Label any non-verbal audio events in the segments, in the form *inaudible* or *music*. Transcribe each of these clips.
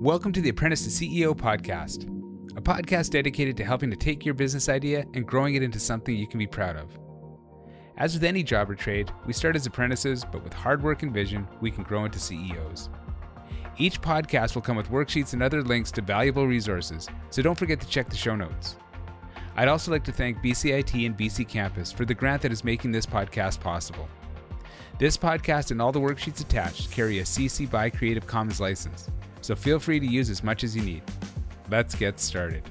Welcome to the Apprentice to CEO podcast, a podcast dedicated to helping to take your business idea and growing it into something you can be proud of. As with any job or trade, we start as apprentices, but with hard work and vision, we can grow into CEOs. Each podcast will come with worksheets and other links to valuable resources, so don't forget to check the show notes. I'd also like to thank BCIT and BC Campus for the grant that is making this podcast possible. This podcast and all the worksheets attached carry a CC by Creative Commons license, so feel free to use as much as you need. Let's get started.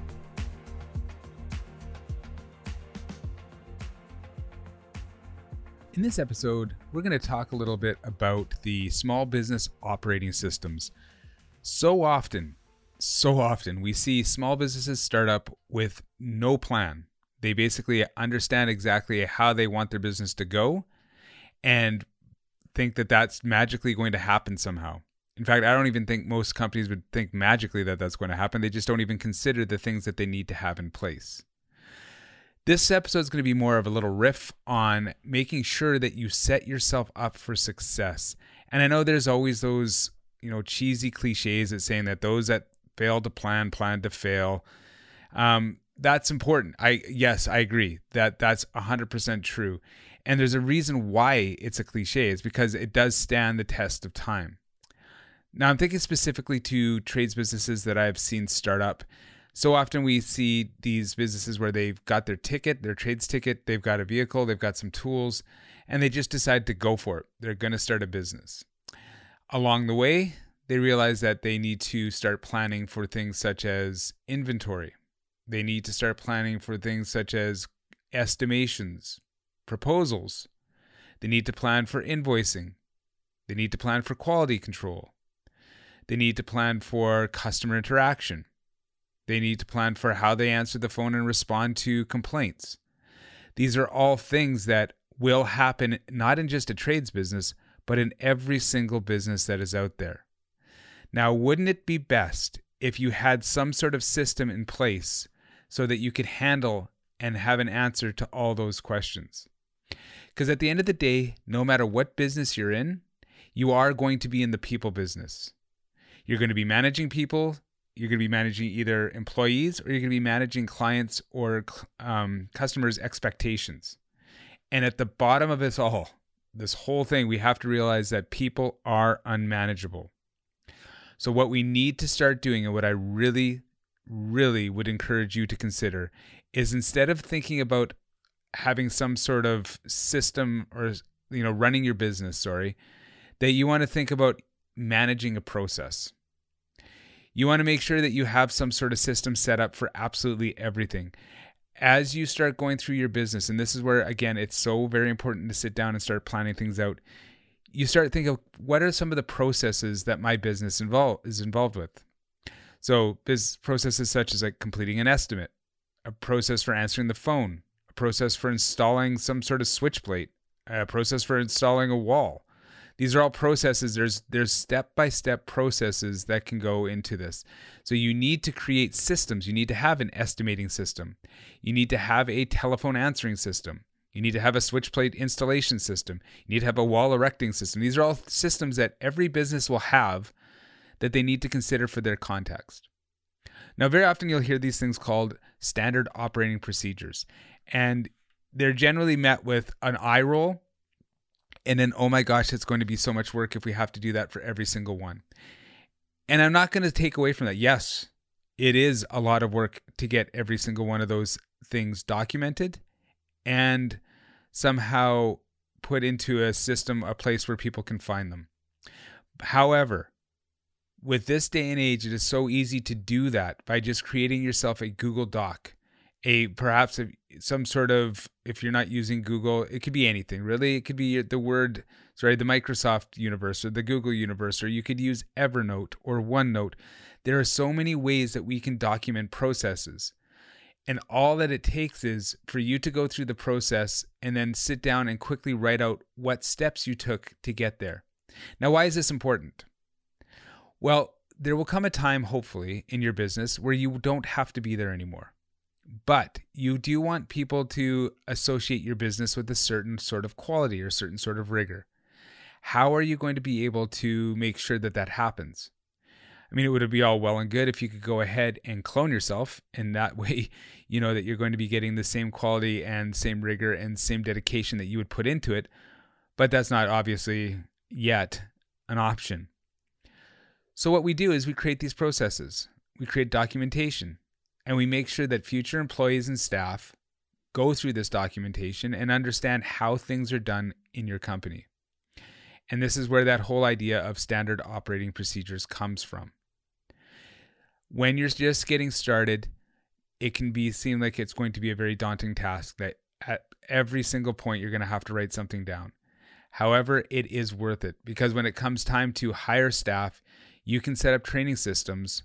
In this episode, we're going to talk a little bit about the small business operating systems. So often, so often, we see small businesses start up with no plan. They basically understand exactly how they want their business to go and think that that's magically going to happen somehow. In fact, I don't even think most companies would think magically that that's going to happen. They just don't even consider the things that they need to have in place. This episode is going to be more of a little riff on making sure that you set yourself up for success. And I know there's always those, you know, cheesy cliches that saying that those that fail to plan plan to fail. Um, that's important. I yes, I agree that that's 100% true. And there's a reason why it's a cliche. It's because it does stand the test of time. Now, I'm thinking specifically to trades businesses that I've seen start up. So often we see these businesses where they've got their ticket, their trades ticket, they've got a vehicle, they've got some tools, and they just decide to go for it. They're going to start a business. Along the way, they realize that they need to start planning for things such as inventory. They need to start planning for things such as estimations, proposals. They need to plan for invoicing. They need to plan for quality control. They need to plan for customer interaction. They need to plan for how they answer the phone and respond to complaints. These are all things that will happen not in just a trades business, but in every single business that is out there. Now, wouldn't it be best if you had some sort of system in place so that you could handle and have an answer to all those questions? Because at the end of the day, no matter what business you're in, you are going to be in the people business. You're going to be managing people. You're going to be managing either employees or you're going to be managing clients or um, customers' expectations. And at the bottom of this all, this whole thing, we have to realize that people are unmanageable. So, what we need to start doing, and what I really, really would encourage you to consider, is instead of thinking about having some sort of system or, you know, running your business, sorry, that you want to think about managing a process. You want to make sure that you have some sort of system set up for absolutely everything. As you start going through your business, and this is where, again, it's so very important to sit down and start planning things out. You start thinking, what are some of the processes that my business involve, is involved with? So, biz processes such as like completing an estimate, a process for answering the phone, a process for installing some sort of switch plate, a process for installing a wall, these are all processes. There's there's step by step processes that can go into this. So you need to create systems. You need to have an estimating system. You need to have a telephone answering system. You need to have a switch plate installation system. You need to have a wall erecting system. These are all systems that every business will have that they need to consider for their context. Now very often you'll hear these things called standard operating procedures and they're generally met with an eye roll and then oh my gosh it's going to be so much work if we have to do that for every single one. And i'm not going to take away from that. Yes it is a lot of work to get every single one of those things documented and somehow put into a system a place where people can find them. However with this day and age it is so easy to do that by just creating yourself a google doc a perhaps a, some sort of if you're not using Google, it could be anything really. It could be the word, sorry, the Microsoft universe or the Google universe, or you could use Evernote or OneNote. There are so many ways that we can document processes. And all that it takes is for you to go through the process and then sit down and quickly write out what steps you took to get there. Now, why is this important? Well, there will come a time, hopefully, in your business where you don't have to be there anymore but you do want people to associate your business with a certain sort of quality or a certain sort of rigor. How are you going to be able to make sure that that happens? I mean, it would be all well and good if you could go ahead and clone yourself, and that *laughs* way, you know that you're going to be getting the same quality and same rigor and same dedication that you would put into it. But that's not obviously yet an option. So, what we do is we create these processes, we create documentation, and we make sure that future employees and staff go through this documentation and understand how things are done in your company. And this is where that whole idea of standard operating procedures comes from when you're just getting started, it can be seem like it's going to be a very daunting task that at every single point you're going to have to write something down. However, it is worth it because when it comes time to hire staff, you can set up training systems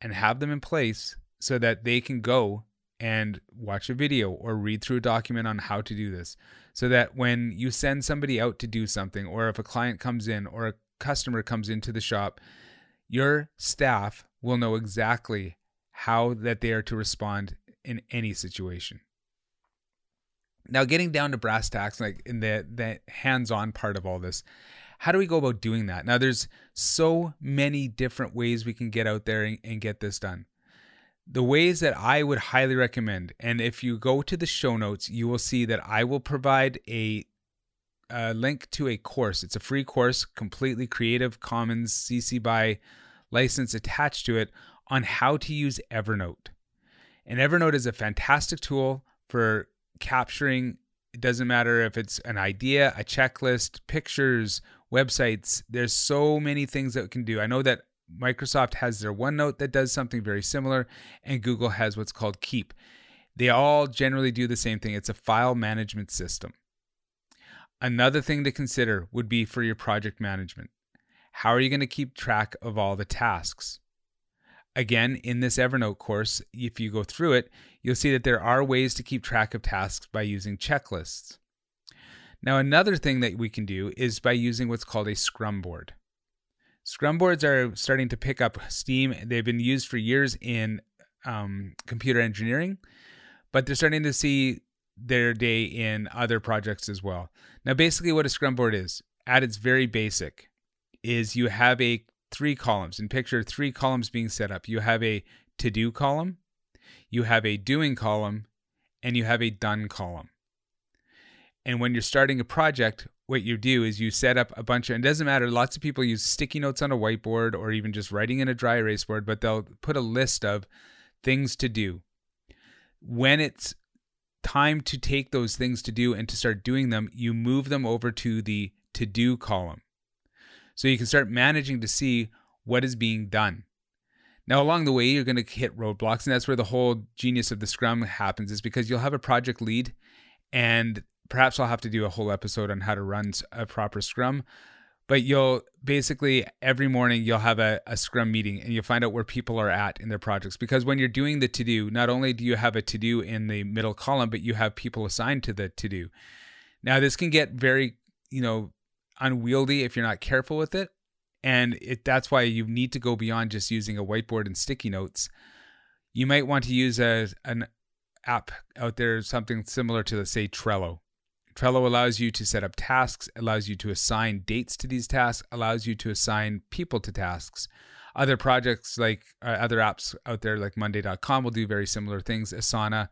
and have them in place so that they can go and watch a video or read through a document on how to do this. So that when you send somebody out to do something, or if a client comes in or a customer comes into the shop, your staff will know exactly how that they are to respond in any situation. Now, getting down to brass tacks, like in the the hands-on part of all this, how do we go about doing that? Now, there's so many different ways we can get out there and, and get this done. The ways that I would highly recommend, and if you go to the show notes, you will see that I will provide a, a link to a course. It's a free course, completely Creative Commons CC by license attached to it on how to use Evernote. And Evernote is a fantastic tool for capturing, it doesn't matter if it's an idea, a checklist, pictures, websites. There's so many things that it can do. I know that Microsoft has their OneNote that does something very similar, and Google has what's called Keep. They all generally do the same thing. It's a file management system. Another thing to consider would be for your project management. How are you going to keep track of all the tasks? Again, in this Evernote course, if you go through it, you'll see that there are ways to keep track of tasks by using checklists. Now, another thing that we can do is by using what's called a Scrum board. Scrum boards are starting to pick up steam. They've been used for years in um, computer engineering, but they're starting to see their day in other projects as well. Now, basically, what a Scrum board is, at its very basic, is you have a three columns and picture three columns being set up. You have a to do column, you have a doing column, and you have a done column. And when you're starting a project, what you do is you set up a bunch of, it doesn't matter, lots of people use sticky notes on a whiteboard or even just writing in a dry erase board, but they'll put a list of things to do. When it's time to take those things to do and to start doing them, you move them over to the to do column. So you can start managing to see what is being done. Now, along the way, you're going to hit roadblocks, and that's where the whole genius of the Scrum happens, is because you'll have a project lead, and perhaps I'll have to do a whole episode on how to run a proper Scrum. But you'll basically every morning you'll have a, a Scrum meeting and you'll find out where people are at in their projects. Because when you're doing the to do, not only do you have a to do in the middle column, but you have people assigned to the to do. Now, this can get very, you know, unwieldy if you're not careful with it. And it, that's why you need to go beyond just using a whiteboard and sticky notes. You might want to use a, an app out there, something similar to, say, Trello. Trello allows you to set up tasks, allows you to assign dates to these tasks, allows you to assign people to tasks. Other projects like uh, other apps out there like Monday.com will do very similar things. Asana.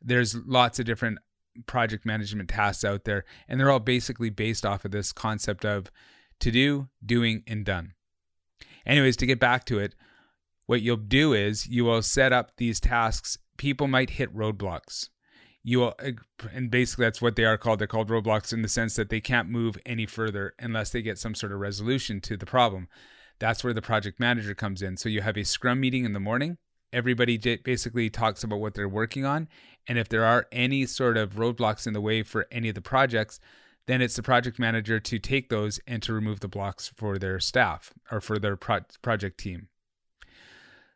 There's lots of different project management tasks out there, and they're all basically based off of this concept of to do, doing, and done. Anyways, to get back to it, what you'll do is you will set up these tasks. People might hit roadblocks. You and basically that's what they are called. They're called roadblocks in the sense that they can't move any further unless they get some sort of resolution to the problem. That's where the project manager comes in. So you have a scrum meeting in the morning everybody basically talks about what they're working on. And if there are any sort of roadblocks in the way for any of the projects, then it's the project manager to take those and to remove the blocks for their staff or for their pro- project team.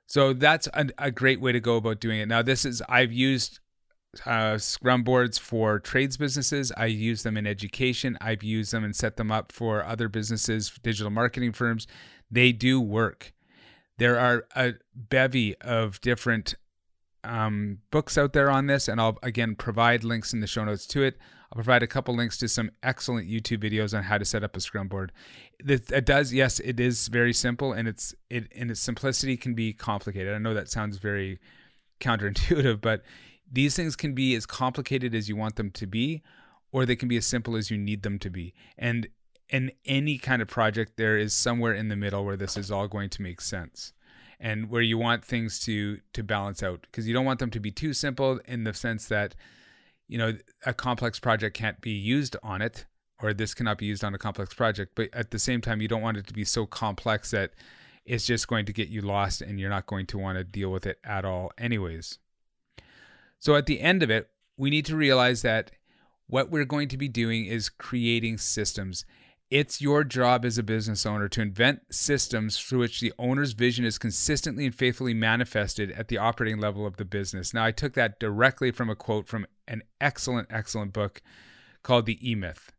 So that's a, a, great way to go about doing it. Now, this is, I've used uh, Scrum boards for trades businesses. I use them in education. I've used them and set them up for other businesses, digital marketing firms. They do work. There are a bevy of different um, books out there on this, and I'll again provide links in the show notes to it. I'll provide a couple links to some excellent YouTube videos on how to set up a Scrum board. It does, yes, it is very simple, and it's it in its simplicity can be complicated. I know that sounds very counterintuitive, *laughs* but these things can be as complicated as you want them to be, or they can be as simple as you need them to be. And in any kind of project, there is somewhere in the middle where this is all going to make sense and where you want things to to balance out because you don't want them to be too simple in the sense that you know a complex project can't be used on it or this cannot be used on a complex project but at the same time you don't want it to be so complex that it's just going to get you lost and you're not going to want to deal with it at all anyways so at the end of it we need to realize that what we're going to be doing is creating systems it's your job as a business owner to invent systems through which the owner's vision is consistently and faithfully manifested at the operating level of the business. Now, I took that directly from a quote from an excellent, excellent book called The E Myth.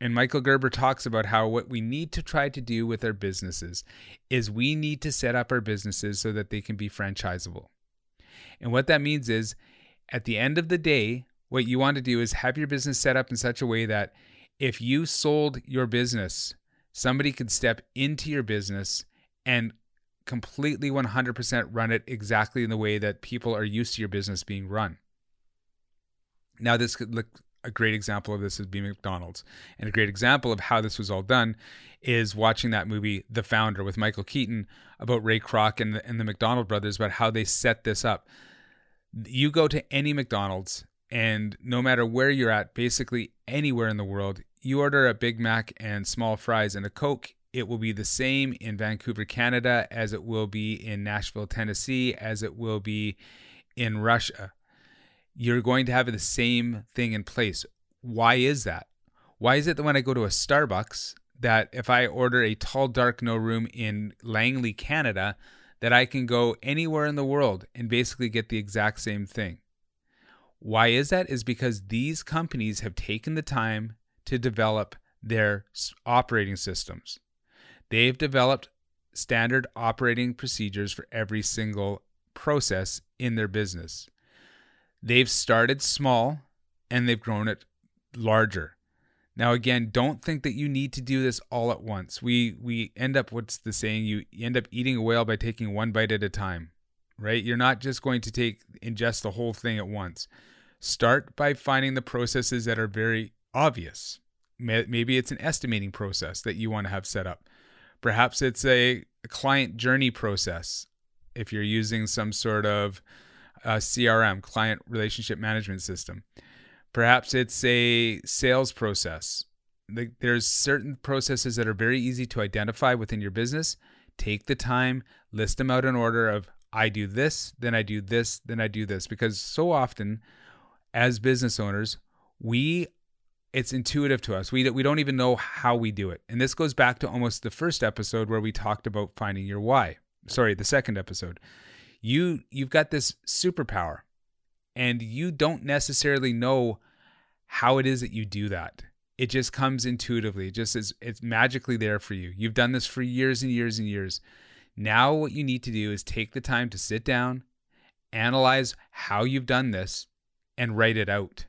And Michael Gerber talks about how what we need to try to do with our businesses is we need to set up our businesses so that they can be franchisable. And what that means is at the end of the day, what you want to do is have your business set up in such a way that if you sold your business, somebody could step into your business and completely 100% run it exactly in the way that people are used to your business being run. Now, this could look a great example of this would be McDonald's. And a great example of how this was all done is watching that movie, The Founder, with Michael Keaton about Ray Kroc and the, and the McDonald brothers, about how they set this up. You go to any McDonald's, and no matter where you're at, basically anywhere in the world, you order a Big Mac and small fries and a Coke, it will be the same in Vancouver, Canada, as it will be in Nashville, Tennessee, as it will be in Russia. You're going to have the same thing in place. Why is that? Why is it that when I go to a Starbucks, that if I order a tall, dark, no room in Langley, Canada, that I can go anywhere in the world and basically get the exact same thing? Why is that? Is because these companies have taken the time to develop their operating systems. They've developed standard operating procedures for every single process in their business. They've started small and they've grown it larger. Now again, don't think that you need to do this all at once. We we end up what's the saying you end up eating a whale by taking one bite at a time, right? You're not just going to take ingest the whole thing at once. Start by finding the processes that are very obvious. Maybe it's an estimating process that you want to have set up. Perhaps it's a client journey process if you're using some sort of uh, CRM, client relationship management system. Perhaps it's a sales process. There's certain processes that are very easy to identify within your business. Take the time, list them out in order of I do this, then I do this, then I do this. Because so often, as business owners, we it's intuitive to us. We we don't even know how we do it. And this goes back to almost the first episode where we talked about finding your why. Sorry, the second episode. You you've got this superpower and you don't necessarily know how it is that you do that. It just comes intuitively. It just is it's magically there for you. You've done this for years and years and years. Now what you need to do is take the time to sit down, analyze how you've done this and write it out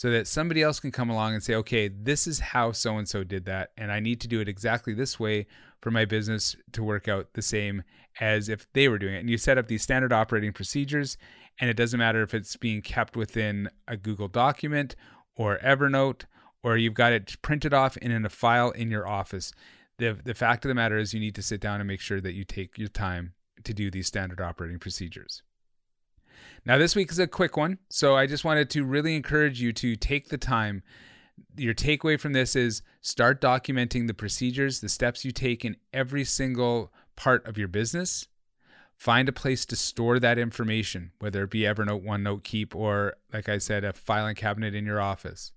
so that somebody else can come along and say, okay, this is how so and so did that. And I need to do it exactly this way for my business to work out the same as if they were doing it. And you set up these standard operating procedures, and it doesn't matter if it's being kept within a Google document or Evernote, or you've got it printed off and in a file in your office. The, the fact of the matter is, you need to sit down and make sure that you take your time to do these standard operating procedures. Now, this week is a quick one, so I just wanted to really encourage you to take the time. Your takeaway from this is start documenting the procedures, the steps you take in every single part of your business. Find a place to store that information, whether it be Evernote, OneNote, Keep, or like I said, a filing cabinet in your office.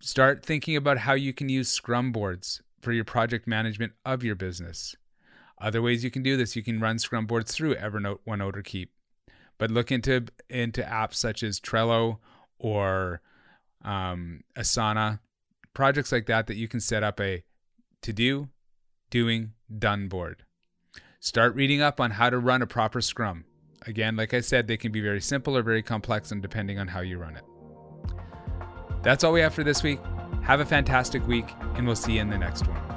Start thinking about how you can use Scrum boards for your project management of your business. Other ways you can do this, you can run Scrum boards through Evernote, OneNote, or Keep but look into into apps such as Trello or um, Asana, projects like that that you can set up a to do, doing, done board. Start reading up on how to run a proper Scrum. Again, like I said, they can be very simple or very complex, and depending on how you run it. That's all we have for this week. Have a fantastic week, and we'll see you in the next one.